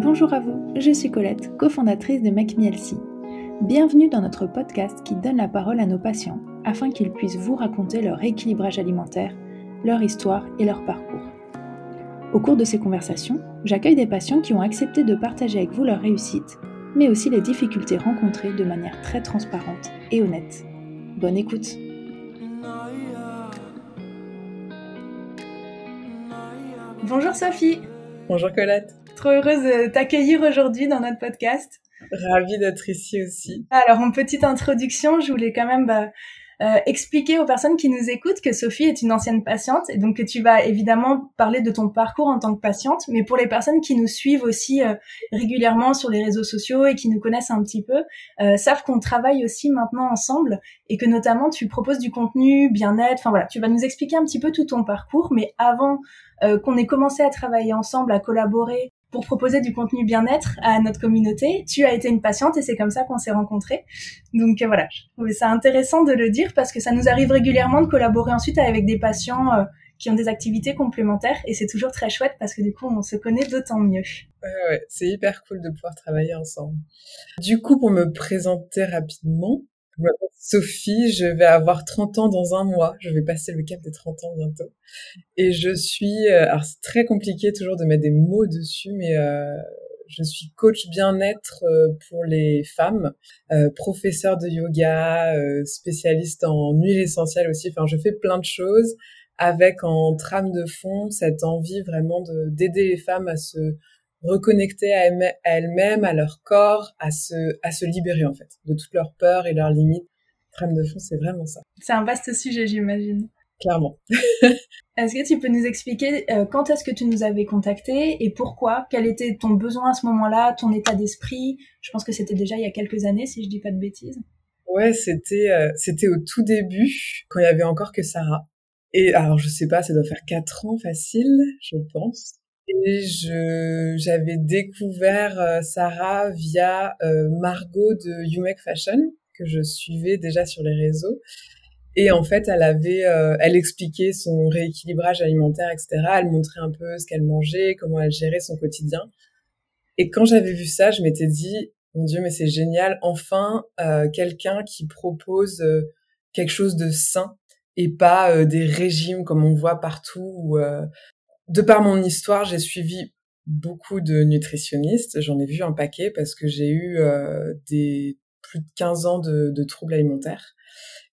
Bonjour à vous, je suis Colette, cofondatrice de Make Bienvenue dans notre podcast qui donne la parole à nos patients afin qu'ils puissent vous raconter leur équilibrage alimentaire, leur histoire et leur parcours. Au cours de ces conversations, j'accueille des patients qui ont accepté de partager avec vous leur réussite, mais aussi les difficultés rencontrées de manière très transparente et honnête. Bonne écoute Bonjour Sophie Bonjour Colette Trop heureuse de t'accueillir aujourd'hui dans notre podcast. Ravie d'être ici aussi. Alors, en petite introduction, je voulais quand même bah, euh, expliquer aux personnes qui nous écoutent que Sophie est une ancienne patiente et donc que tu vas évidemment parler de ton parcours en tant que patiente, mais pour les personnes qui nous suivent aussi euh, régulièrement sur les réseaux sociaux et qui nous connaissent un petit peu, euh, savent qu'on travaille aussi maintenant ensemble et que notamment tu proposes du contenu bien-être. Enfin voilà, tu vas nous expliquer un petit peu tout ton parcours, mais avant qu'on ait commencé à travailler ensemble, à collaborer pour proposer du contenu bien-être à notre communauté. Tu as été une patiente et c'est comme ça qu'on s'est rencontrés. Donc euh, voilà, ça intéressant de le dire parce que ça nous arrive régulièrement de collaborer ensuite avec des patients euh, qui ont des activités complémentaires et c'est toujours très chouette parce que du coup on se connaît d'autant mieux. Ouais, ouais, c'est hyper cool de pouvoir travailler ensemble. Du coup, pour me présenter rapidement, m'appelle Sophie, je vais avoir 30 ans dans un mois. Je vais passer le cap des 30 ans bientôt. Et je suis, euh, alors c'est très compliqué toujours de mettre des mots dessus, mais euh, je suis coach bien-être euh, pour les femmes, euh, professeur de yoga, euh, spécialiste en huile essentielle aussi. Enfin, je fais plein de choses avec en trame de fond cette envie vraiment de d'aider les femmes à se reconnecter à elles-mêmes, à leur corps, à se, à se libérer en fait de toutes leurs peurs et leurs limites. Trame de fond, c'est vraiment ça. C'est un vaste sujet, j'imagine. Clairement. est-ce que tu peux nous expliquer euh, quand est-ce que tu nous avais contacté et pourquoi? Quel était ton besoin à ce moment-là, ton état d'esprit? Je pense que c'était déjà il y a quelques années, si je dis pas de bêtises. Ouais, c'était euh, c'était au tout début, quand il y avait encore que Sarah. Et alors, je sais pas, ça doit faire quatre ans facile, je pense. Et je j'avais découvert euh, Sarah via euh, Margot de You Make Fashion que je suivais déjà sur les réseaux. Et en fait, elle avait, euh, elle expliquait son rééquilibrage alimentaire, etc. Elle montrait un peu ce qu'elle mangeait, comment elle gérait son quotidien. Et quand j'avais vu ça, je m'étais dit, mon Dieu, mais c'est génial, enfin quelqu'un qui propose quelque chose de sain et pas des régimes comme on voit partout où de par mon histoire, j'ai suivi beaucoup de nutritionnistes. J'en ai vu un paquet parce que j'ai eu euh, des plus de 15 ans de, de troubles alimentaires.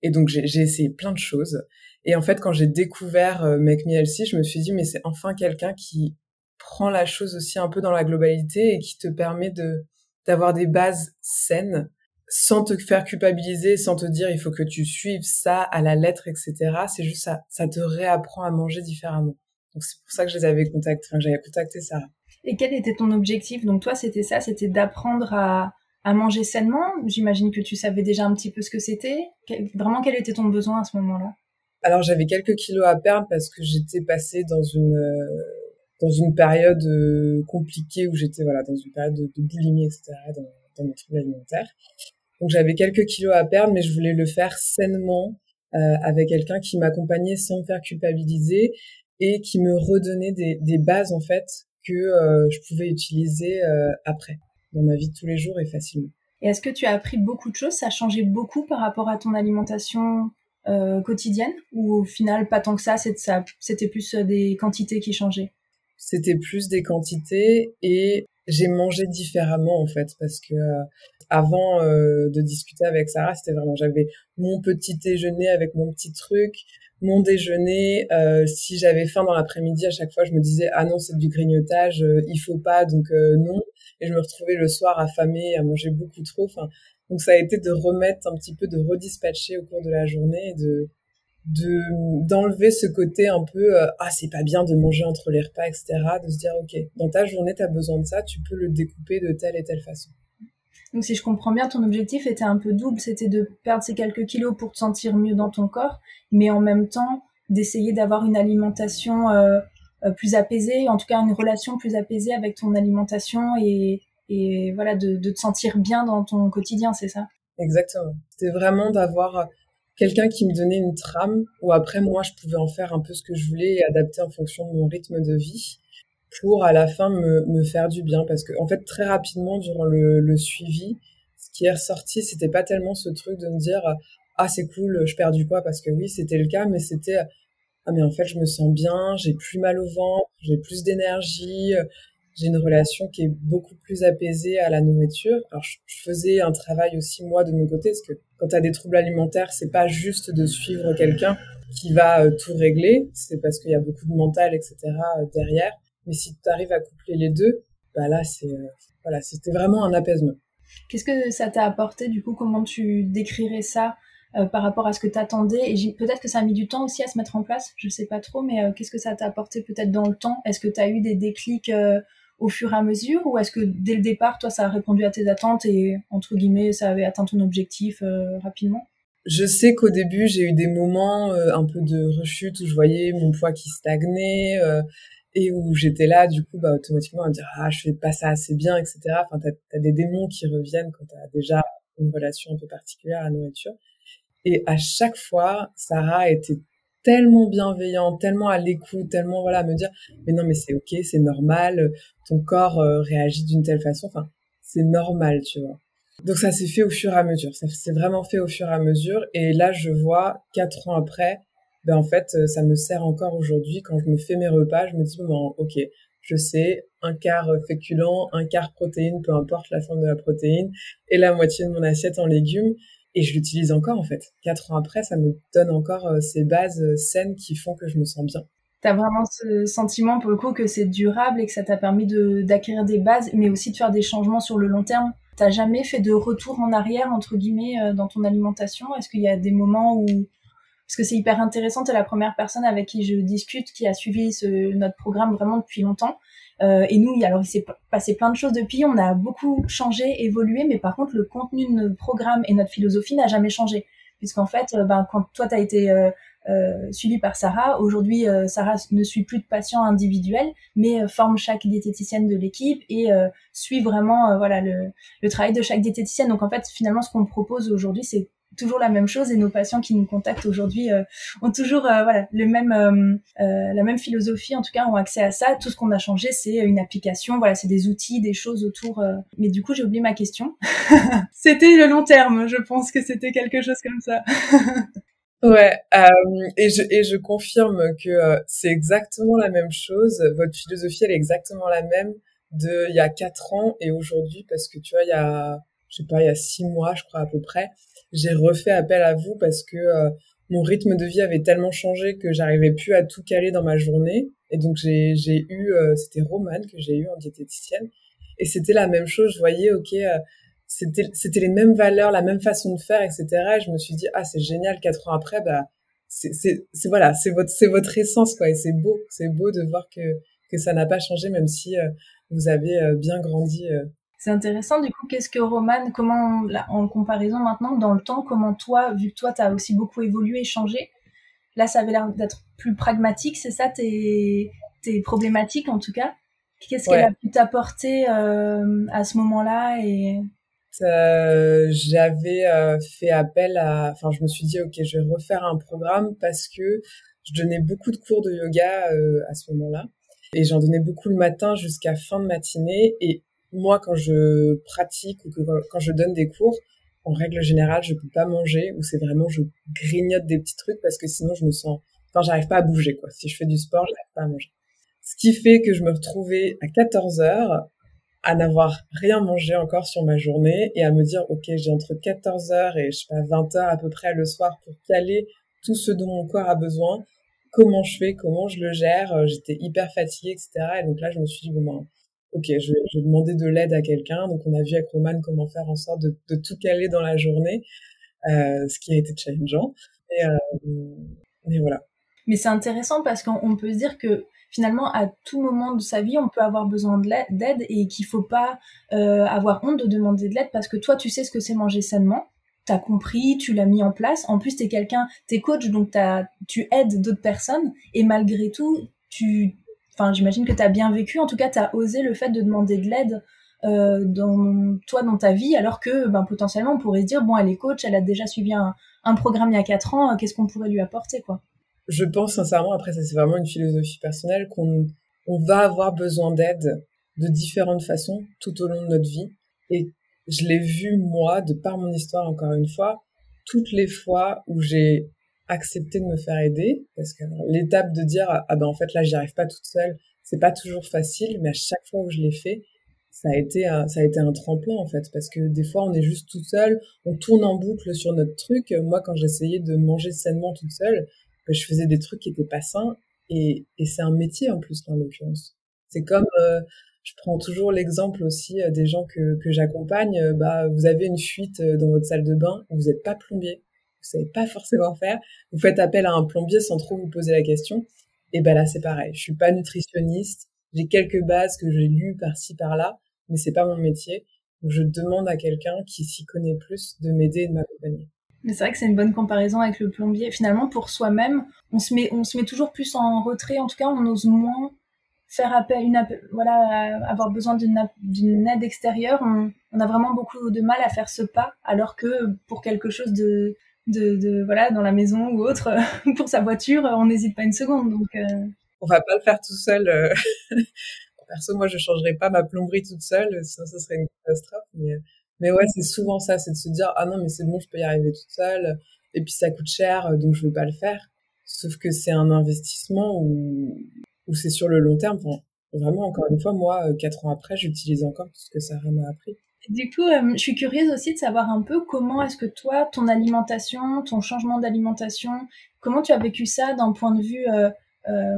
Et donc, j'ai essayé plein de choses. Et en fait, quand j'ai découvert euh, Make Me Healthy, je me suis dit, mais c'est enfin quelqu'un qui prend la chose aussi un peu dans la globalité et qui te permet de d'avoir des bases saines sans te faire culpabiliser, sans te dire il faut que tu suives ça à la lettre, etc. C'est juste ça, ça te réapprend à manger différemment. Donc c'est pour ça que je les avais contactés, enfin, j'avais contacté Sarah. Et quel était ton objectif? Donc toi, c'était ça, c'était d'apprendre à, à manger sainement? J'imagine que tu savais déjà un petit peu ce que c'était. Vraiment, quel était ton besoin à ce moment-là? Alors j'avais quelques kilos à perdre parce que j'étais passée dans une dans une période euh, compliquée où j'étais voilà dans une période de, boulimie etc dans, dans mes troubles alimentaires. Donc j'avais quelques kilos à perdre, mais je voulais le faire sainement euh, avec quelqu'un qui m'accompagnait sans me faire culpabiliser et qui me redonnait des, des bases en fait que euh, je pouvais utiliser euh, après dans ma vie de tous les jours et facilement. Et est-ce que tu as appris beaucoup de choses? Ça a changé beaucoup par rapport à ton alimentation euh, quotidienne? Ou au final pas tant que ça C'était plus des quantités qui changeaient? C'était plus des quantités et j'ai mangé différemment en fait parce que avant de discuter avec Sarah, c'était vraiment j'avais mon petit déjeuner avec mon petit truc, mon déjeuner, euh, si j'avais faim dans l'après-midi, à chaque fois, je me disais ah non c'est du grignotage, euh, il faut pas, donc euh, non. Et je me retrouvais le soir affamée, à manger beaucoup trop. Enfin, donc ça a été de remettre un petit peu, de redispatcher au cours de la journée, et de de d'enlever ce côté un peu euh, ah c'est pas bien de manger entre les repas, etc. De se dire ok dans ta journée tu as besoin de ça, tu peux le découper de telle et telle façon. Donc si je comprends bien, ton objectif était un peu double, c'était de perdre ces quelques kilos pour te sentir mieux dans ton corps, mais en même temps d'essayer d'avoir une alimentation euh, euh, plus apaisée, en tout cas une relation plus apaisée avec ton alimentation et, voilà de, de te sentir bien dans ton quotidien, c'est ça? Exactement. C'était vraiment d'avoir quelqu'un qui me donnait une trame où après moi je pouvais en faire un peu ce que je voulais et adapter en fonction de mon rythme de vie pour à la fin me, me faire du bien parce que en fait très rapidement durant le, le suivi ce qui est ressorti c'était pas tellement ce truc de me dire ah c'est cool je perds du poids parce que oui c'était le cas mais c'était ah mais en fait je me sens bien j'ai plus mal au ventre j'ai plus d'énergie j'ai une relation qui est beaucoup plus apaisée à la nourriture. Alors, je, faisais un travail aussi moi de mon côté, parce que quand tu as des troubles alimentaires, c'est pas juste de suivre quelqu'un qui va euh, tout régler, c'est parce qu'il y a beaucoup de mental, etc. Euh, derrière. Mais si tu arrives à coupler les deux, bah là, c'est euh, voilà, c'était vraiment un apaisement. Qu'est-ce que ça t'a apporté du coup Comment tu décrirais ça par rapport à ce que tu attendais Et peut-être que ça a mis du temps aussi à se mettre en place, je sais pas trop, mais qu'est-ce que ça t'a apporté peut-être dans le temps? Est-ce que tu as eu des déclics au fur et à mesure? Ou est-ce que dès le départ, toi, ça a répondu à tes attentes et, entre guillemets, ça avait atteint ton objectif euh, rapidement? Je sais qu'au début, j'ai eu des moments euh, un peu de rechute où je voyais mon poids qui stagnait euh, et où j'étais là, du coup, bah, automatiquement à me dire « Ah, je fais pas ça assez bien, etc. » Enfin, t'as as des démons qui reviennent quand t'as déjà une relation un peu particulière à la nourriture. Et à chaque fois, Sarah était tellement bienveillant, tellement à l'écoute, tellement voilà à me dire mais non mais c'est ok, c'est normal, ton corps euh, réagit d'une telle façon, enfin c'est normal, tu vois. Donc ça s'est fait au fur et à mesure, ça s'est vraiment fait au fur et à mesure et là je vois quatre ans après, ben en fait ça me sert encore aujourd'hui quand je me fais mes repas, je me dis bon ok, je sais un quart féculent, un quart protéine, peu importe la forme de la protéine et la moitié de mon assiette en légumes et je l'utilise encore en fait. Quatre ans après, ça me donne encore euh, ces bases euh, saines qui font que je me sens bien. T'as vraiment ce sentiment pour le coup que c'est durable et que ça t'a permis d'acquérir des bases, mais aussi de faire des changements sur le long terme? T'as jamais fait de retour en arrière entre guillemets euh, dans ton alimentation? Est-ce qu'il y a des moments où parce que c'est hyper intéressant, t'es la première personne avec qui je discute qui a suivi ce, notre programme vraiment depuis longtemps. Euh, et nous, alors il s'est passé plein de choses depuis, on a beaucoup changé, évolué, mais par contre le contenu de notre programme et notre philosophie n'a jamais changé. Puisqu'en fait, euh, ben, quand toi, tu as été euh, euh, suivi par Sarah, aujourd'hui, euh, Sarah ne suit plus de patients individuels, mais forme chaque diététicienne de l'équipe et suit vraiment voilà le, le, travail de chaque diététicienne. Donc en fait, finalement, ce qu'on propose aujourd'hui, c'est toujours la même chose et nos patients qui nous contactent aujourd'hui euh, ont toujours euh, voilà le même euh, la même philosophie en tout cas ont accès à ça. Tout ce qu'on a changé c'est une application voilà c'est des outils des choses autour mais du coup j'ai oublié ma question. C'était le long terme. Je pense que c'était quelque chose comme ça. Ouais, et je et je confirme que c'est exactement la même chose. Votre philosophie, elle est exactement la même de il y a quatre ans et aujourd'hui, parce que tu vois, il y a, je sais pas, il y a six mois, je crois à peu près, j'ai refait appel à vous parce que euh, mon rythme de vie avait tellement changé que j'arrivais plus à tout caler dans ma journée. Et donc j'ai eu, euh, c'était Romane que j'ai eu en diététicienne, et c'était la même chose. Je voyais, ok, euh, c'était les mêmes valeurs, la même façon de faire, etc. Et je me suis dit ah c'est génial. Quatre ans après, bah c'est voilà, c'est votre c'est votre essence quoi. Et c'est beau, c'est beau de voir que que ça n'a pas changé même si vous avez bien grandi c'est intéressant, du coup, qu'est-ce que Roman, comment, en comparaison maintenant, dans le temps, comment toi, vu que toi, tu as aussi beaucoup évolué et changé, là, ça avait l'air d'être plus pragmatique, c'est ça, tes, tes problématiques en tout cas? Qu'est-ce qu'elle a pu t'apporter euh, à ce moment-là et... Euh, j'avais euh, fait appel à, enfin, je me suis dit, ok, je vais refaire un programme parce que je donnais beaucoup de cours de yoga à ce moment-là et j'en donnais beaucoup le matin jusqu'à fin de matinée et moi, quand je pratique ou que, quand je donne des cours, en règle générale, je peux pas manger ou c'est vraiment je grignote des petits trucs parce que sinon je me sens, enfin, j'arrive pas à bouger quoi. Si je fais du sport, j'arrive pas à manger. Ce qui fait que je me retrouvais à 14 heures à n'avoir rien mangé encore sur ma journée et à me dire, OK, j'ai entre 14 heures et je sais pas, 20 heures à peu près le soir pour caler tout ce dont mon corps a besoin. Comment je fais? Comment je le gère? J'étais hyper fatiguée, etc. Et donc là, je me suis dit, bon, ben, ok, je, vais demander de l'aide à quelqu'un. Donc on a vu avec Roman comment faire en sorte de, tout caler dans la journée, euh, ce qui a été challengeant. Euh, et voilà. Mais c'est intéressant parce qu'on peut se dire que finalement, à tout moment de sa vie, on peut avoir besoin d'aide et qu'il faut pas euh, avoir honte de demander de l'aide parce que toi, tu sais ce que c'est manger sainement. T'as compris, tu l'as mis en place. En plus, t'es quelqu'un, t'es coach, donc as, tu aides d'autres personnes. Et malgré tout, tu j'imagine que tu as bien vécu. En tout cas, tu as osé le fait de demander de l'aide euh, dans toi dans ta vie, alors que ben, potentiellement on pourrait se dire bon, elle est coach, elle a déjà suivi un, programme il y a quatre ans, qu'est-ce qu'on pourrait lui apporter quoi? Je pense sincèrement, après ça c'est vraiment une philosophie personnelle qu'on on va avoir besoin d'aide de différentes façons tout au long de notre vie. Et je l'ai vu, moi, de par mon histoire, encore une fois, toutes les fois où j'ai accepté de me faire aider, parce que l'étape de dire, ah ben en fait là, j'y arrive pas toute seule, c'est pas toujours facile, mais à chaque fois où je l'ai fait, ça a été un, ça a été un tremplin en fait parce que des fois on est juste tout seul, on tourne en boucle sur notre truc. Moi quand j'essayais de manger sainement toute seule, ben, je faisais des trucs qui étaient pas sains et, c'est un métier en plus en l'occurrence. C'est comme euh, je prends toujours l'exemple aussi euh, des gens que, que j'accompagne. Euh, bah vous avez une fuite dans votre salle de bain, vous n'êtes pas plombier, savez pas forcément faire. Vous faites appel à un plombier sans trop vous poser la question. Et ben là c'est pareil. Je suis pas nutritionniste. J'ai quelques bases que j'ai lues par-ci par-là mais c'est pas mon métier. Donc je demande à quelqu'un qui s'y connaît plus de m'aider et de m'accompagner. Mais c'est vrai que c'est une bonne comparaison avec le plombier. Finalement, pour soi-même, on se met, on se met toujours plus en retrait. En tout cas, on ose moins faire appel, une, voilà, avoir besoin d'une aide extérieure. On, a vraiment beaucoup de mal à faire ce pas, alors que pour quelque chose de, de, de voilà, dans la maison ou autre, pour sa voiture, on n'hésite pas une seconde. Donc, euh... on va pas le faire tout seul. Euh, perso, moi, je changerais pas ma plomberie toute seule, sinon ce serait une catastrophe. Mais, mais ouais, c'est souvent ça, c'est de se dire, ah non, mais c'est bon, je peux y arriver toute seule. Et puis ça coûte cher, donc je veux pas le faire. Sauf que c'est un investissement où, où c'est sur le long terme. vraiment, encore une fois, moi, euh, quatre ans après, j'utilise encore tout ce que ça m'a appris. Du coup, euh, je suis curieuse aussi de savoir un peu comment est-ce que toi, ton alimentation, ton changement d'alimentation, comment tu as vécu ça d'un point de vue euh, euh,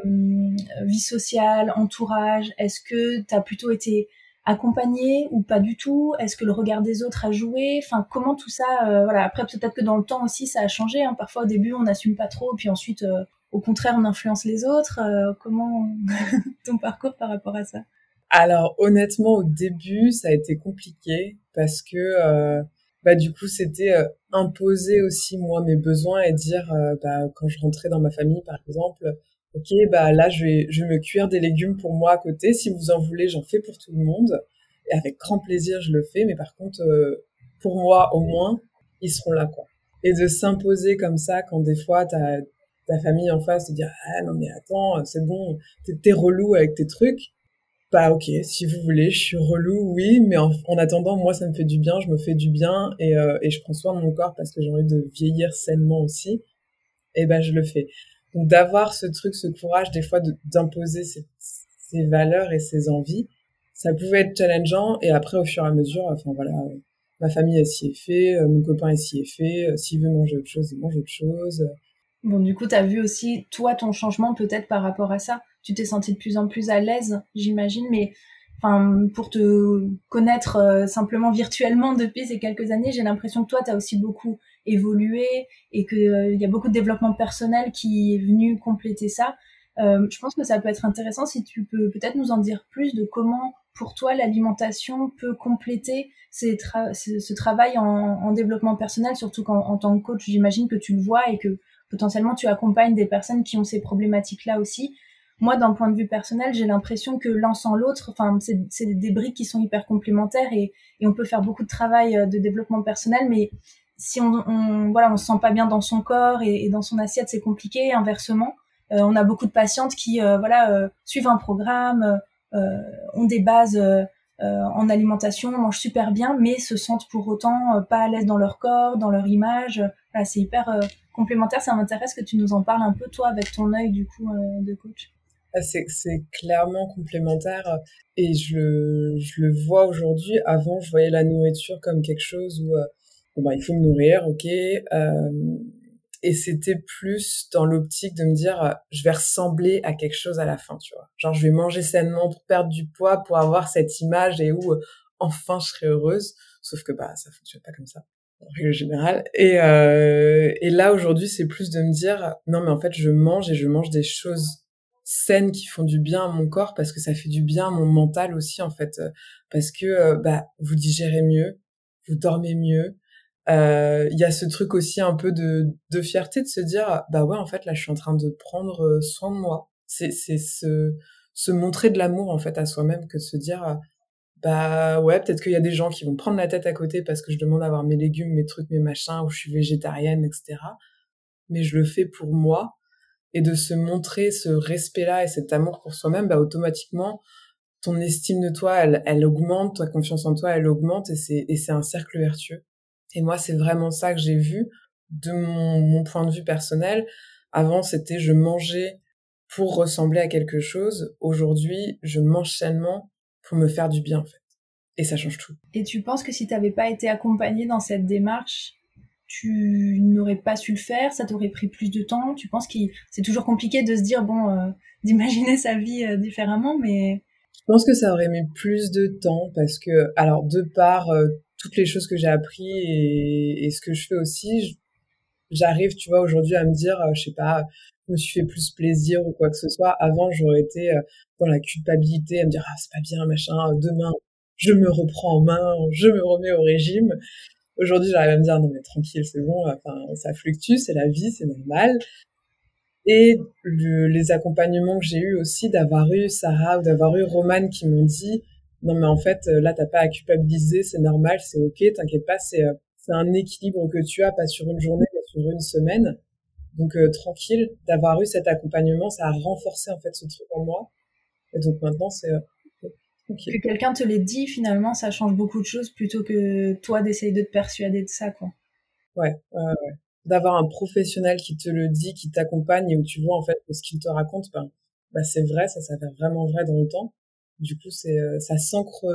vie sociale, entourage? Est-ce que tu as plutôt été accompagné ou pas du tout? Est-ce que le regard des autres a joué? Enfin, comment tout ça euh, Voilà. Après, peut-être que dans le temps aussi, ça a changé. Hein. Parfois, au début, on n'assume pas trop, puis ensuite, euh, au contraire, on influence les autres. comment ton parcours par rapport à ça? Alors, honnêtement, au début, ça a été compliqué parce que bah du coup c'était imposer aussi moi mes besoins et dire bah quand je rentrais dans ma famille par exemple ok, bah là, je vais, je vais me cuire des légumes pour moi à côté. Si vous en voulez, j'en fais pour tout le monde. Et avec grand plaisir, je le fais. Mais par contre, euh, pour moi, au moins, ils seront là, quoi. Et de s'imposer comme ça quand des fois, t'as ta famille en face te dire, ah non, mais attends, c'est bon, t'es relou avec tes trucs. Bah ok, si vous voulez, je suis relou, oui, mais en, attendant, moi, ça me fait du bien, je me fais du bien et, euh, et je prends soin de mon corps parce que j'ai envie de vieillir sainement aussi. Et ben, je le fais d'avoir ce truc, ce courage, des fois, d'imposer ses, valeurs et ses envies, ça pouvait être challengeant. Et après, au fur et à mesure, enfin voilà, ma famille, s'y est fait, euh, mon copain, s'y est fait. Euh, s'il veut manger autre chose, il mange autre chose. Bon, du coup, tu as vu aussi, toi, ton changement peut-être par rapport à ça. Tu t'es senti de plus en plus à l'aise, j'imagine, mais enfin, pour te connaître euh, simplement virtuellement depuis ces quelques années, j'ai l'impression que toi, tu as aussi beaucoup évolué et qu'il euh, y a beaucoup de développement personnel qui est venu compléter ça. Euh, je pense que ça peut être intéressant si tu peux peut-être nous en dire plus de comment, pour toi, l'alimentation peut compléter ces ce travail en, en, développement personnel, surtout qu'en en tant que coach, j'imagine que tu le vois et que potentiellement tu accompagnes des personnes qui ont ces problématiques-là aussi moi, d'un point de vue personnel, j'ai l'impression que l'un sans l'autre, enfin, c'est des briques qui sont hyper complémentaires et, on peut faire beaucoup de travail euh, de développement personnel, mais si on, voilà, on se sent pas bien dans son corps et, et dans son assiette, c'est compliqué. Inversement, euh, on a beaucoup de patientes qui, euh, voilà, suivent un programme, ont des bases en alimentation, mangent super bien, mais se sentent pour autant pas à l'aise dans leur corps, dans leur image. Voilà, c'est hyper complémentaire. Ça m'intéresse que tu nous en parles un peu toi avec ton œil du coup de coach. Ah, c'est clairement complémentaire et je, je le vois aujourd'hui. Avant, je voyais la nourriture comme quelque chose où euh, bah, il faut me nourrir, ok. Euh, et c'était plus dans l'optique de me dire euh, je vais ressembler à quelque chose à la fin, tu vois. Genre je vais manger sainement pour perdre du poids, pour avoir cette image et où enfin je serai heureuse. Sauf que bah ça fonctionne pas comme ça en règle générale. Et, euh, et là aujourd'hui c'est plus de me dire non mais en fait je mange et je mange des choses saines qui font du bien à mon corps parce que ça fait du bien à mon mental aussi en fait euh, parce que euh, bah vous digérez mieux, vous dormez mieux. Euh, il y a ce truc aussi un peu de, de fierté de se dire bah ouais en fait là je suis en train de prendre soin de moi. C'est c'est se montrer de l'amour en fait à soi-même que se dire bah ouais peut-être qu'il y a des gens qui vont prendre la tête à côté parce que je demande d'avoir mes légumes, mes trucs, mes machins ou je suis végétarienne etc. Mais je le fais pour moi et de se montrer ce respect-là et cet amour pour soi-même, bah, automatiquement, ton estime de toi, elle, elle augmente, ta confiance en toi, elle augmente et c'est, et c'est un cercle vertueux. Et moi, c'est vraiment ça que j'ai vu de mon, mon point de vue personnel. Avant, c'était je mangeais pour ressembler à quelque chose. Aujourd'hui, je mange sainement pour me faire du bien, en fait. Et ça change tout. Et tu penses que si tu n'avais pas été accompagné dans cette démarche, tu n'aurais pas su le faire, ça t'aurait pris plus de temps? Tu penses que c'est toujours compliqué de se dire, bon, euh, d'imaginer sa vie euh, différemment, mais... Je pense que ça aurait mis plus de temps parce que, alors, de par euh, toutes les choses que j'ai appris et, et, ce que je fais aussi, j'arrive, tu vois, aujourd'hui à me dire, je sais pas, je me suis fait plus plaisir ou quoi que ce soit. Avant, j'aurais été dans la culpabilité à me dire, ah, c'est pas bien, machin, demain, je me reprends en main, je me remets au régime. Aujourd'hui, j'arrive à me dire non mais tranquille, c'est bon, enfin ça fluctue, c'est la vie, c'est normal. Et les accompagnements que j'ai eu aussi d'avoir eu Sarah ou d'avoir eu Romane qui m'ont dit non mais en fait là t'as pas à culpabiliser, c'est normal, c'est ok, t'inquiète pas, c'est euh, c'est un équilibre que tu as, pas sur une journée, mais sur une semaine. Donc euh, tranquille, d'avoir eu cet accompagnement, ça a renforcé en fait ce truc en moi. Et donc maintenant c'est euh, que quelqu'un te l'ait dit, finalement, ça change beaucoup de choses plutôt que toi d'essayer de te persuader de ça, quoi. Ouais, ouais. D'avoir un professionnel qui te le dit, qui t'accompagne et où tu vois en fait que ce qu'il te raconte, ben, bah c'est vrai, ça s'avère vraiment vrai dans le temps. Du coup, c'est euh, ça s'ancre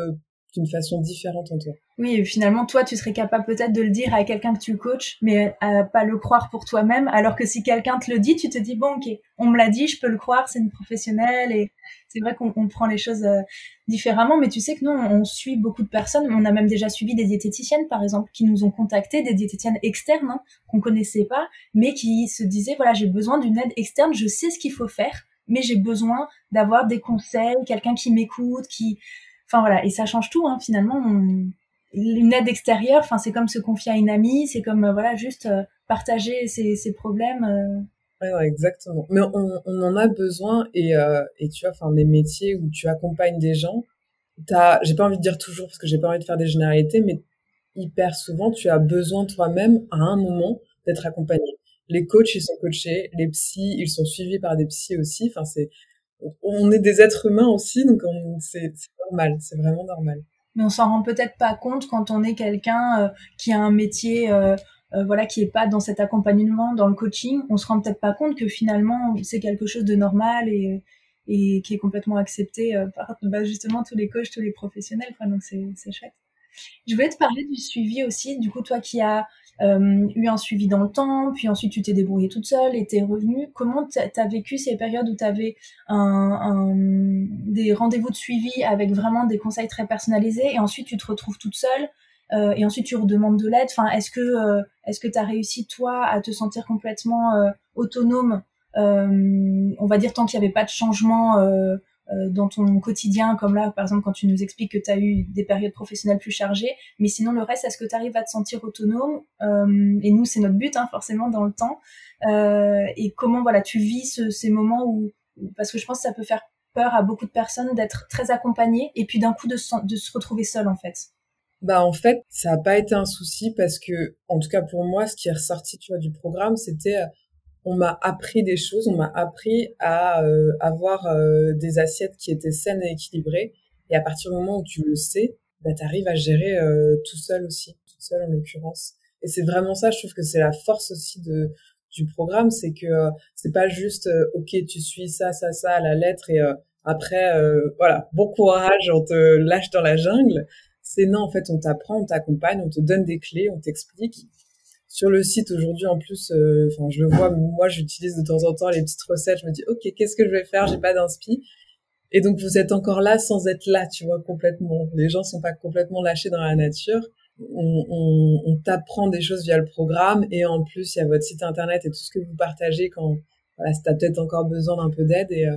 d'une façon différente en toi. Oui, finalement, toi, tu serais capable peut-être de le dire à quelqu'un que tu coaches, mais à pas le croire pour toi-même. Alors que si quelqu'un te le dit, tu te dis bon, ok, on me l'a dit, je peux le croire, c'est une professionnelle. Et c'est vrai qu'on prend les choses euh, différemment, mais tu sais que nous, on, suit beaucoup de personnes. On a même déjà suivi des diététiciennes, par exemple, qui nous ont contacté, des diététiciennes externes hein, qu'on connaissait pas, mais qui se disaient voilà, j'ai besoin d'une aide externe, je sais ce qu'il faut faire, mais j'ai besoin d'avoir des conseils, quelqu'un qui m'écoute, qui Enfin voilà, et ça change tout hein, finalement. Une aide extérieure, enfin c'est comme se confier à une amie, c'est comme euh, voilà juste euh, partager ses, problèmes. Euh. Exactement. Mais on, en a besoin et, tu vois, enfin des métiers où tu accompagnes des gens, t'as, j'ai pas envie de dire toujours parce que j'ai pas envie de faire des généralités, mais hyper souvent tu as besoin toi-même à un moment d'être accompagné. Les coachs ils sont coachés, les psys ils sont suivis par des psys aussi. Enfin c'est on est des êtres humains aussi, donc c'est normal, c'est vraiment normal. Mais on s'en rend peut-être pas compte quand on est quelqu'un euh, qui a un métier, euh, euh, voilà, qui est pas dans cet accompagnement, dans le coaching. On se rend peut-être pas compte que finalement c'est quelque chose de normal et, qui est complètement accepté par bah, justement tous les coachs, tous les professionnels. Donc c'est chouette. Je voulais te parler du suivi aussi. Du coup, toi qui as euh, eu un suivi dans le temps, puis ensuite tu t'es débrouillée toute seule et t'es revenue. Comment t'as vécu ces périodes où t'avais un, des rendez-vous de suivi avec vraiment des conseils très personnalisés et ensuite tu te retrouves toute seule euh, et ensuite tu redemandes de l'aide? Enfin, est-ce que euh, est-ce que t'as réussi toi à te sentir complètement autonome? On va dire tant qu'il n'y avait pas de changement dans ton quotidien, comme là, par exemple, quand tu nous expliques que tu as eu des périodes professionnelles plus chargées. Mais sinon, le reste, est-ce que tu arrives à te sentir autonome euh, Et nous, c'est notre but, hein, forcément, dans le temps. Euh, et comment, voilà, tu vis ce, ces moments où, parce que je pense que ça peut faire peur à beaucoup de personnes d'être très accompagnées et puis d'un coup de se, de se retrouver seule, en fait. Bah en fait, ça n'a pas été un souci parce que, en tout cas pour moi, ce qui est ressorti, tu vois, du programme, c'était on m'a appris des choses, on m'a appris à euh, avoir euh, des assiettes qui étaient saines et équilibrées. Et à partir du moment où tu le sais, bah, tu arrives à gérer euh, tout seul aussi, tout seul en l'occurrence. Et c'est vraiment ça, je trouve que c'est la force aussi de du programme, c'est que c'est pas juste ok tu suis ça ça ça à la lettre et après voilà bon courage on te lâche dans la jungle. C'est non en fait on t'apprend, on t'accompagne, on te donne des clés, on t'explique sur le site aujourd'hui en plus euh, enfin je le vois moi j'utilise de temps en temps les petites recettes. Je me dis ok qu'est-ce que je vais faire? J'ai pas d'inspi. Et donc vous êtes encore là sans être là tu vois complètement. Les gens sont pas complètement lâchés dans la nature. On, on, on t'apprend des choses via le programme. Et en plus il y a votre site internet et tout ce que vous partagez quand voilà si t'as peut-être encore besoin d'un peu d'aide. Et euh,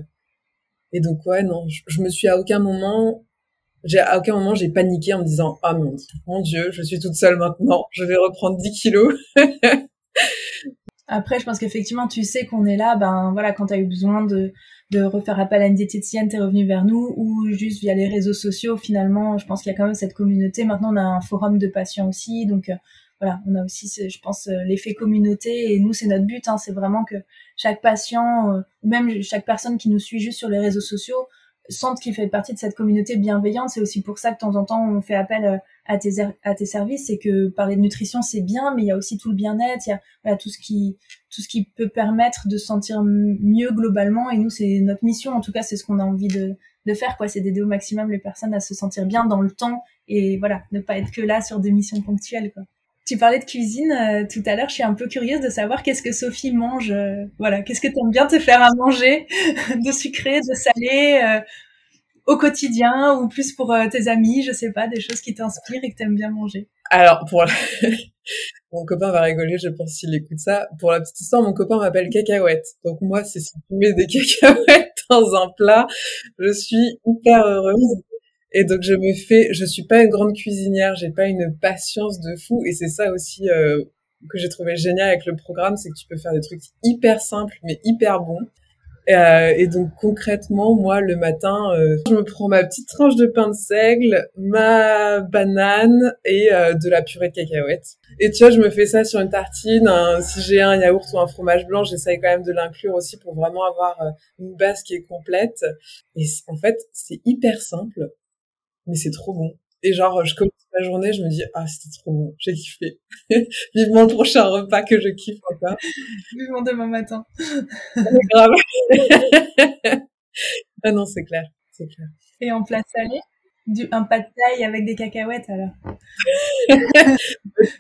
et donc ouais non je, je me suis à aucun moment j'ai à aucun moment j'ai paniqué en me disant ah mon, dieu je suis toute seule maintenant je vais reprendre 10 kilos après je pense qu'effectivement tu sais qu'on est là ben voilà quand tu as eu besoin de de refaire appel à une diététicienne t'es revenu vers nous ou juste via les réseaux sociaux finalement je pense qu'il y a quand même cette communauté maintenant on a un forum de patients aussi donc voilà, on a aussi, je pense, l'effet communauté. Et nous, c'est notre but. Hein, c'est vraiment que chaque patient, ou même chaque personne qui nous suit juste sur les réseaux sociaux, sente qu'il fait partie de cette communauté bienveillante. C'est aussi pour ça que de temps en temps, on fait appel euh, à tes, er, à tes services. C'est que parler de nutrition, c'est bien, mais il y a aussi tout le bien-être, il y a voilà, tout ce qui tout ce qui peut permettre de se sentir mieux globalement. Et nous, c'est notre mission. En tout cas, c'est ce qu'on a envie de, de faire, quoi. C'est d'aider au maximum les personnes à se sentir bien dans le temps et voilà, ne pas être que là sur des missions ponctuelles, quoi. Tu parlais de cuisine euh, tout à l'heure. Je suis un peu curieuse de savoir qu'est-ce que Sophie mange. Euh, voilà, qu'est-ce que tu aimes bien te faire à manger, de sucré, de salé, euh, au quotidien ou plus pour tes amis, je sais pas, des choses qui t'inspirent et que tu aimes bien manger. Alors pour mon copain va rigoler, je pense s'il écoute ça. Pour la petite histoire, mon copain m'appelle cacahuète. Donc moi, c'est si tu mets des cacahuètes dans un plat, je suis hyper heureuse. Et donc je me fais, je suis pas une grande cuisinière, j'ai pas une patience de fou, et c'est ça aussi euh, que j'ai trouvé génial avec le programme, c'est que tu peux faire des trucs hyper simples mais hyper bons. Euh, et donc concrètement, moi le matin, euh, je me prends ma petite tranche de pain de seigle, ma banane et euh, de la purée de cacahuètes. Et tu vois, je me fais ça sur une tartine. si j'ai un yaourt ou un fromage blanc, j'essaye quand même de l'inclure aussi pour vraiment avoir euh, une base qui est complète. Et en fait, c'est hyper simple mais c'est trop bon. Et genre, je commence ma journée, je me dis, ah, c'était trop bon, j'ai kiffé. Vivement le prochain repas que je kiffe encore. Vivement demain matin. grave. ah non, c'est clair, c'est clair. Et en plat salé du, un pas de taille avec des cacahuètes alors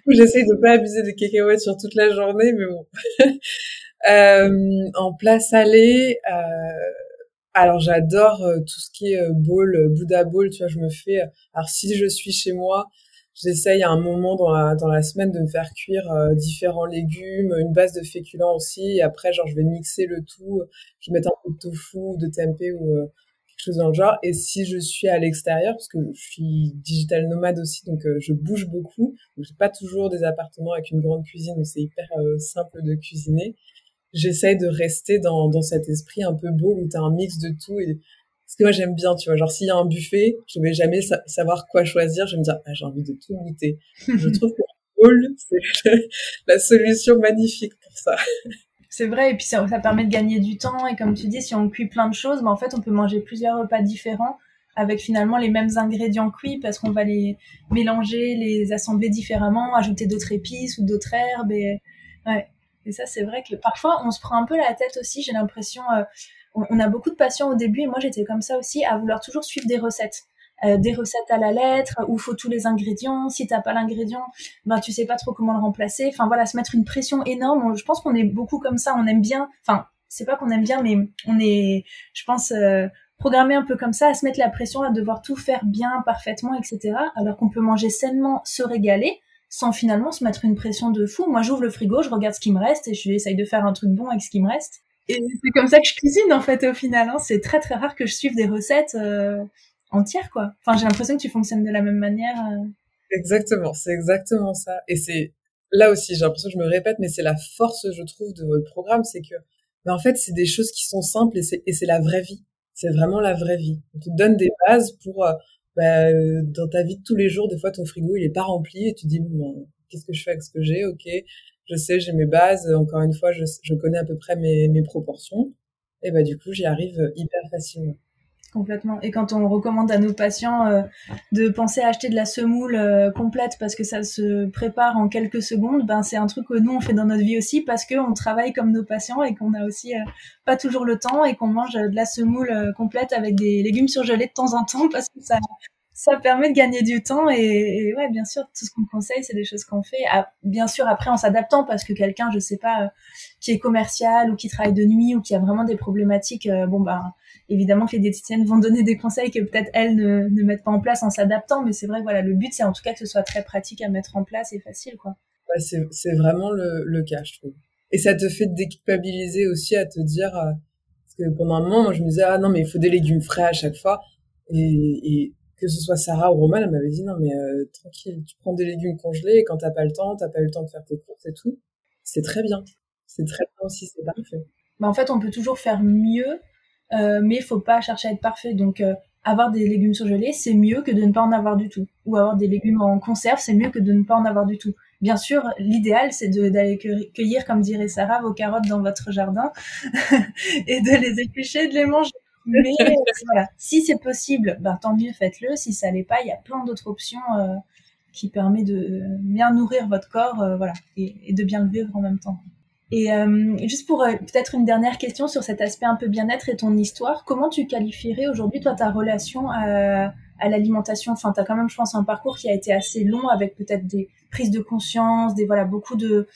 J'essaye de pas abuser des cacahuètes sur toute la journée, mais bon. euh, en plat salé, euh, alors j'adore euh, tout ce qui est euh, bowl, euh, bowl, tu vois, je me fais alors si je suis chez moi, j'essaye à un moment dans la dans la semaine de me faire cuire différents légumes, une base de féculents aussi et après genre je vais mixer le tout, je vais mettre un peu de tofu ou de tempeh ou quelque chose dans le genre. Et si je suis à l'extérieur parce que je suis digital nomade aussi donc je bouge beaucoup, donc j'ai pas toujours des appartements avec une grande cuisine où c'est hyper simple de cuisiner j'essaie de rester dans, dans cet esprit un peu beau où tu as un mix de tout. Et... Parce que moi, j'aime bien, tu vois. Genre, s'il y a un buffet, je vais jamais savoir quoi choisir. Je vais me dire, ah, j'ai envie de tout goûter. je trouve que bowl, c'est la solution magnifique pour ça. C'est vrai, et puis ça, ça, permet de gagner du temps. Et comme tu dis, si on cuit plein de choses, ben, en fait, on peut manger plusieurs repas différents avec finalement les mêmes ingrédients cuits parce qu'on va les mélanger, les assembler différemment, ajouter d'autres épices ou d'autres herbes. Et ouais, et ça, c'est vrai que parfois, on se prend un peu la tête aussi. J'ai l'impression, euh, on, a beaucoup de patients au début, et moi j'étais comme ça aussi, à vouloir toujours suivre des recettes. Euh, des recettes à la lettre où faut tous les ingrédients si t'as pas l'ingrédient ben tu sais pas trop comment le remplacer enfin voilà se mettre une pression énorme je pense qu'on est beaucoup comme ça on aime bien enfin c'est pas qu'on aime bien mais on est je pense euh, programmé un peu comme ça à se mettre la pression à devoir tout faire bien parfaitement etc alors qu'on peut manger sainement se régaler sans finalement se mettre une pression de fou. Moi, j'ouvre le frigo, je regarde ce qui me reste et j'essaye de faire un truc bon avec ce qui me reste. Et c'est comme ça que je cuisine en fait au final. Hein. C'est très très rare que je suive des recettes euh, entières quoi. Enfin, j'ai l'impression que tu fonctionnes de la même manière. Euh. Exactement, c'est exactement ça. Et c'est là aussi, j'ai l'impression que je me répète, mais c'est la force, je trouve, de votre programme, c'est que, mais en fait, c'est des choses qui sont simples et c'est et c'est la vraie vie. C'est vraiment la vraie vie. On te donne des bases pour euh, bah, euh, dans ta vie de tous les jours, des fois ton frigo il est pas rempli et tu dis bon, qu'est-ce que je fais avec ce que j'ai? Ok, je sais, j'ai mes bases. Encore une fois, je, je connais à peu près mes, mes proportions. Et bah du coup, j'y arrive hyper facilement. Complètement. Et quand on recommande à nos patients euh, de penser à acheter de la semoule euh, complète parce que ça se prépare en quelques secondes, ben c'est un truc que nous on fait dans notre vie aussi parce qu'on travaille comme nos patients et qu'on a aussi pas toujours le temps et qu'on mange de la semoule complète avec des légumes surgelés de temps en temps parce que ça ça permet de gagner du temps et, ouais bien sûr tout ce qu'on conseille c'est des choses qu'on fait ah, bien sûr après en s'adaptant parce que quelqu'un je sais pas euh, qui est commercial ou qui travaille de nuit ou qui a vraiment des problématiques euh, bon bah évidemment que les diététiciennes vont donner des conseils que peut-être elles ne, ne mettent pas en place en s'adaptant mais c'est vrai voilà le but c'est en tout cas que ce soit très pratique à mettre en place et facile quoi ouais, c'est c'est vraiment le, le cas je trouve et ça te fait déculpabiliser aussi à te dire euh, parce que pendant un moment moi je me disais ah non mais il faut des légumes frais à chaque fois et, et que ce soit Sarah ou Roman, elle m'avait dit non mais euh, tranquille, tu prends des légumes congelés et quand t'as pas le temps, t'as pas eu le temps de faire tes courses et tout, c'est très bien. C'est très bien aussi, c'est parfait. Mais en fait, on peut toujours faire mieux, euh, mais il faut pas chercher à être parfait. Donc euh, avoir des légumes surgelés, c'est mieux que de ne pas en avoir du tout. Ou avoir des légumes en conserve, c'est mieux que de ne pas en avoir du tout. bien sûr, l'idéal, c'est d'aller cueillir, comme dirait Sarah, vos carottes dans votre jardin et de les éplucher, de les manger. Mais voilà, si c'est possible, ben, tant mieux, faites-le. Si ça l'est pas, il y a plein d'autres options euh, qui permettent de bien nourrir votre corps, euh, voilà, et, de bien le vivre en même temps. Et euh, juste pour peut-être une dernière question sur cet aspect un peu bien-être et ton histoire, comment tu qualifierais aujourd'hui toi ta relation à, à l'alimentation? Enfin, tu as quand même, je pense, un parcours qui a été assez long avec peut-être des prises de conscience, des voilà beaucoup de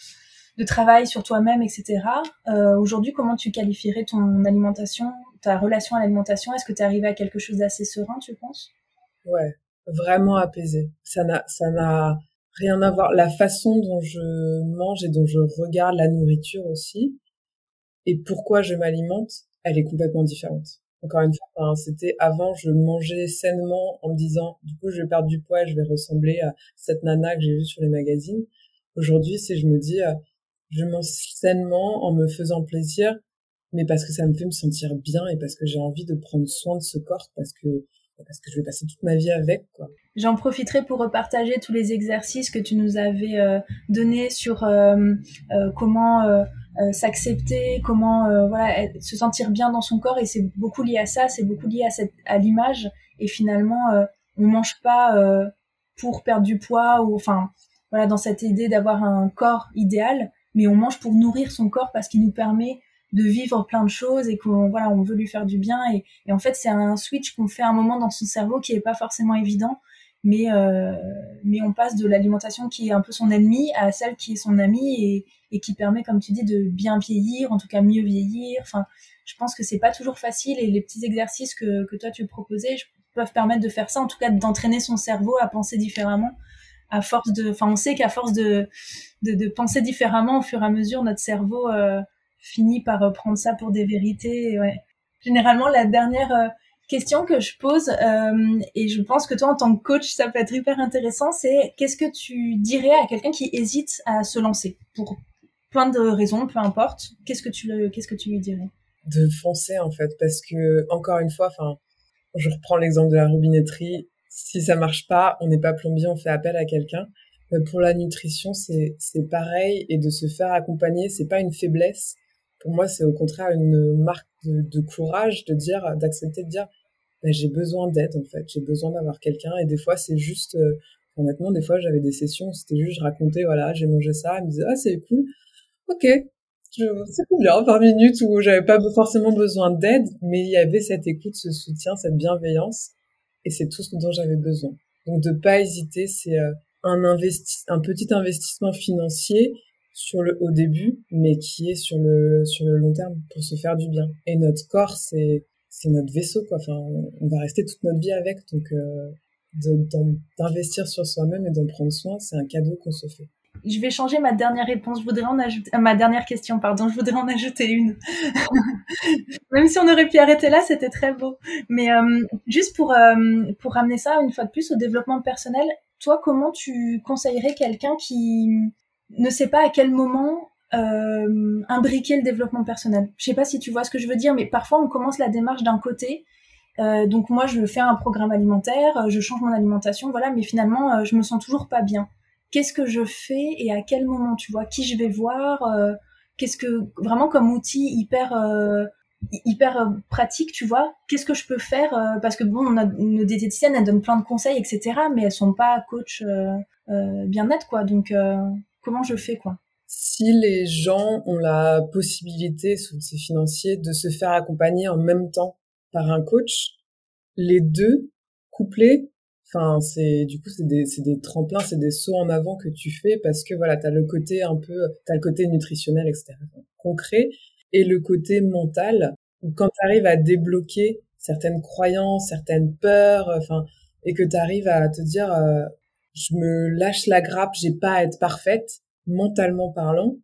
de travail sur toi-même, etc. Euh, Aujourd'hui, comment tu qualifierais ton alimentation, ta relation à l'alimentation? Est-ce que tu es arrivé à quelque chose d'assez serein, tu penses? Ouais, vraiment apaisé. Ça n'a, ça n'a rien à voir. La façon dont je mange et dont je regarde la nourriture aussi, et pourquoi je m'alimente, elle est complètement différente. Encore une fois, c'était avant, je mangeais sainement en me disant, du coup, je vais perdre du poids, je vais ressembler à cette nana que j'ai vue sur les magazines. Aujourd'hui, c'est je me dis, euh, je mange sainement en me faisant plaisir, mais parce que ça me fait me sentir bien et parce que j'ai envie de prendre soin de ce corps parce que parce que je vais passer toute ma vie avec. J'en profiterai pour repartager tous les exercices que tu nous avais euh, donnés sur euh, euh, comment s'accepter, comment voilà se sentir bien dans son corps et c'est beaucoup lié à ça, c'est beaucoup lié à à l'image et finalement on mange pas pour perdre du poids ou enfin voilà dans cette idée d'avoir un corps idéal mais on mange pour nourrir son corps parce qu'il nous permet de vivre plein de choses et qu'on voilà on veut lui faire du bien. Et, et en fait c'est un switch qu'on fait à un moment dans son cerveau qui est pas forcément évident. Mais euh, mais on passe de l'alimentation qui est un peu son ennemi à celle qui est son amie et, et qui permet comme tu dis de bien vieillir en tout cas mieux vieillir. Enfin je pense que c'est pas toujours facile et les petits exercices que, que toi tu proposais peuvent permettre de faire ça en tout cas d'entraîner son cerveau à penser différemment à force de, enfin, on sait qu'à force de, de, de, penser différemment au fur et à mesure, notre cerveau euh, finit par prendre ça pour des vérités. Ouais. Généralement, la dernière euh, question que je pose, euh, et je pense que toi, en tant que coach, ça peut être hyper intéressant, c'est qu'est-ce que tu dirais à quelqu'un qui hésite à se lancer? Pour plein de raisons, peu importe. Qu'est-ce que tu que tu lui dirais? De foncer en fait, parce que encore une fois, enfin, je reprends l'exemple de la robinetterie si ça marche pas, on n'est pas plombier, on fait appel à quelqu'un. pour la nutrition, c'est c'est pareil et de se faire accompagner, c'est pas une faiblesse. Pour moi, c'est au contraire une marque de, courage de dire, d'accepter de dire, bah, j'ai besoin d'aide en fait, j'ai besoin d'avoir quelqu'un. Et des fois, c'est juste, euh, honnêtement, des fois, j'avais des sessions, c'était juste, je racontais, voilà, j'ai mangé ça, elle me disait, ah c'est cool, ok, c'est bien, 20 minutes où j'avais pas forcément besoin d'aide, mais il y avait cette écoute, ce soutien, cette bienveillance. Et c'est tout ce dont j'avais besoin. Donc de pas hésiter, c'est euh, un investi un petit investissement financier sur le au début, mais qui est sur le sur le long terme pour se faire du bien. Et notre corps, c'est c'est notre vaisseau quoi. Enfin, on va rester toute notre vie avec, donc euh, d'investir sur soi-même et d'en prendre soin, c'est un cadeau qu'on se fait je vais changer ma dernière réponse. Je voudrais en ajouter, euh, ma dernière question, pardon. Je voudrais en ajouter une. Même si on aurait pu arrêter là, c'était très beau. Mais euh, juste pour pour ramener ça une fois de plus au développement personnel, toi, comment tu conseillerais quelqu'un qui ne sait pas à quel moment euh, imbriquer le développement personnel Je sais pas si tu vois ce que je veux dire, mais parfois on commence la démarche d'un côté. donc moi, je fais un programme alimentaire, je change mon alimentation, voilà, mais finalement, je me sens toujours pas bien qu'est-ce que je fais et à quel moment, tu vois, qui je vais voir, euh, qu'est-ce que vraiment comme outil hyper euh, hyper euh, pratique, tu vois, qu'est-ce que je peux faire parce que bon, nos diététiciennes elles donnent plein de conseils, etc. Mais elles sont pas coach bien-être quoi. Donc comment je fais quoi? Si les gens ont la possibilité, sous ces financiers, de se faire accompagner en même temps par un coach, les deux couplés Enfin, c'est du coup c'est des c'est des tremplins, c'est des sauts en avant que tu fais parce que voilà, t'as le côté un peu, t'as le côté nutritionnel, etc. concret et le côté mental où quand t'arrives à débloquer certaines croyances, certaines peurs, enfin, et que t'arrives à te dire, euh, je me lâche la grappe, j'ai pas à être parfaite mentalement parlant,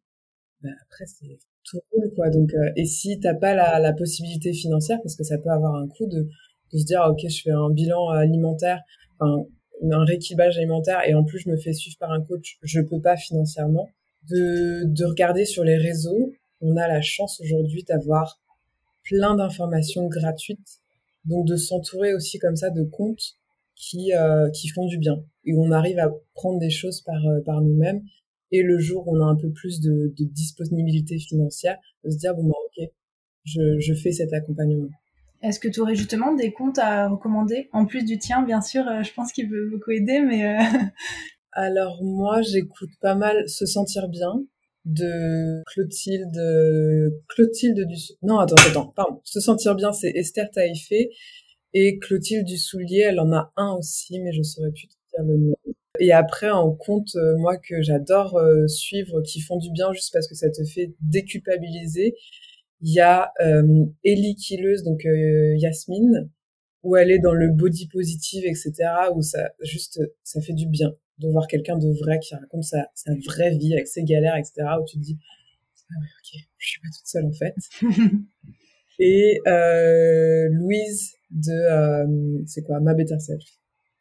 ben après c'est tout cool quoi. Donc euh, et si t'as pas la, la possibilité financière parce que ça peut avoir un coût de de se dire ok je fais un bilan alimentaire enfin, un rééquilibrage alimentaire et en plus je me fais suivre par un coach, je peux pas financièrement. De, de regarder sur les réseaux, on a la chance aujourd'hui d'avoir plein d'informations gratuites, donc de s'entourer aussi comme ça de comptes qui euh, qui font du bien et où on arrive à prendre des choses par euh, par nous-mêmes et le jour où on a un peu plus de, de disponibilité financière, de se dire bon bah ok, je, je fais cet accompagnement. Est-ce que tu aurais justement des comptes à recommander En plus du tien, bien sûr, euh, je pense qu'il peut beaucoup aider, mais... Euh, Alors moi, j'écoute pas mal Se Sentir Bien de Clotilde... Clotilde du... Non, attends, attends, pardon. Se Sentir Bien, c'est Esther Taïfé. Et Clotilde du Soulier, elle en a un aussi, mais je saurais plus te dire le nom. Et après, en compte, euh, moi, que j'adore suivre, qui font du bien juste parce que ça te fait déculpabiliser, il y a euh, Ellie Killeuse, donc euh, Yasmine, où elle est dans le body positive, etc., où ça juste ça fait du bien de voir quelqu'un de vrai qui raconte sa, sa vraie vie avec ses galères, etc., où tu te dis ah ouais, ok, je suis pas toute seule en fait. et euh, Louise de euh, c'est quoi Ma Better Self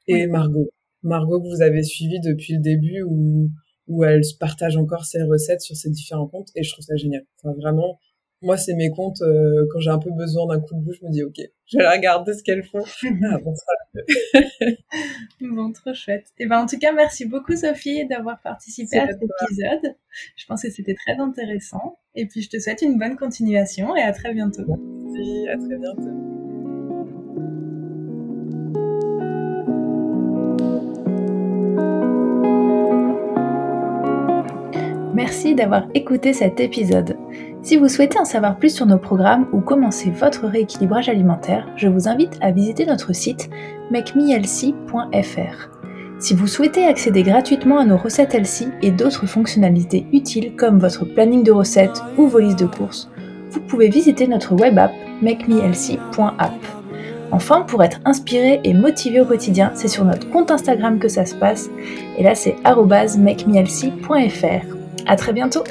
et Margot, Margot que vous avez suivi depuis le début où où elle partage encore ses recettes sur ses différents comptes et je trouve ça génial. Enfin vraiment moi, c'est mes comptes, euh, quand j'ai un peu besoin d'un coup de bouche, je me dis, OK, je vais regarder ce qu'elles font. Ah, bon, bon, trop chouette. Et eh ben, en tout cas, merci beaucoup, Sophie, d'avoir participé à cet épisode. Je pense que c'était très intéressant. Et puis, je te souhaite une bonne continuation et à très bientôt. Merci, à très bientôt. Merci d'avoir écouté cet épisode. Si vous souhaitez en savoir plus sur nos programmes ou commencer votre rééquilibrage alimentaire, je vous invite à visiter notre site makemehealthy.fr. Si vous souhaitez accéder gratuitement à nos recettes Elsie et d'autres fonctionnalités utiles comme votre planning de recettes ou vos listes de courses, vous pouvez visiter notre web app makemehealthy.app. Enfin, pour être inspiré et motivé au quotidien, c'est sur notre compte Instagram que ça se passe, et là c'est makemehealthy.fr. À très bientôt!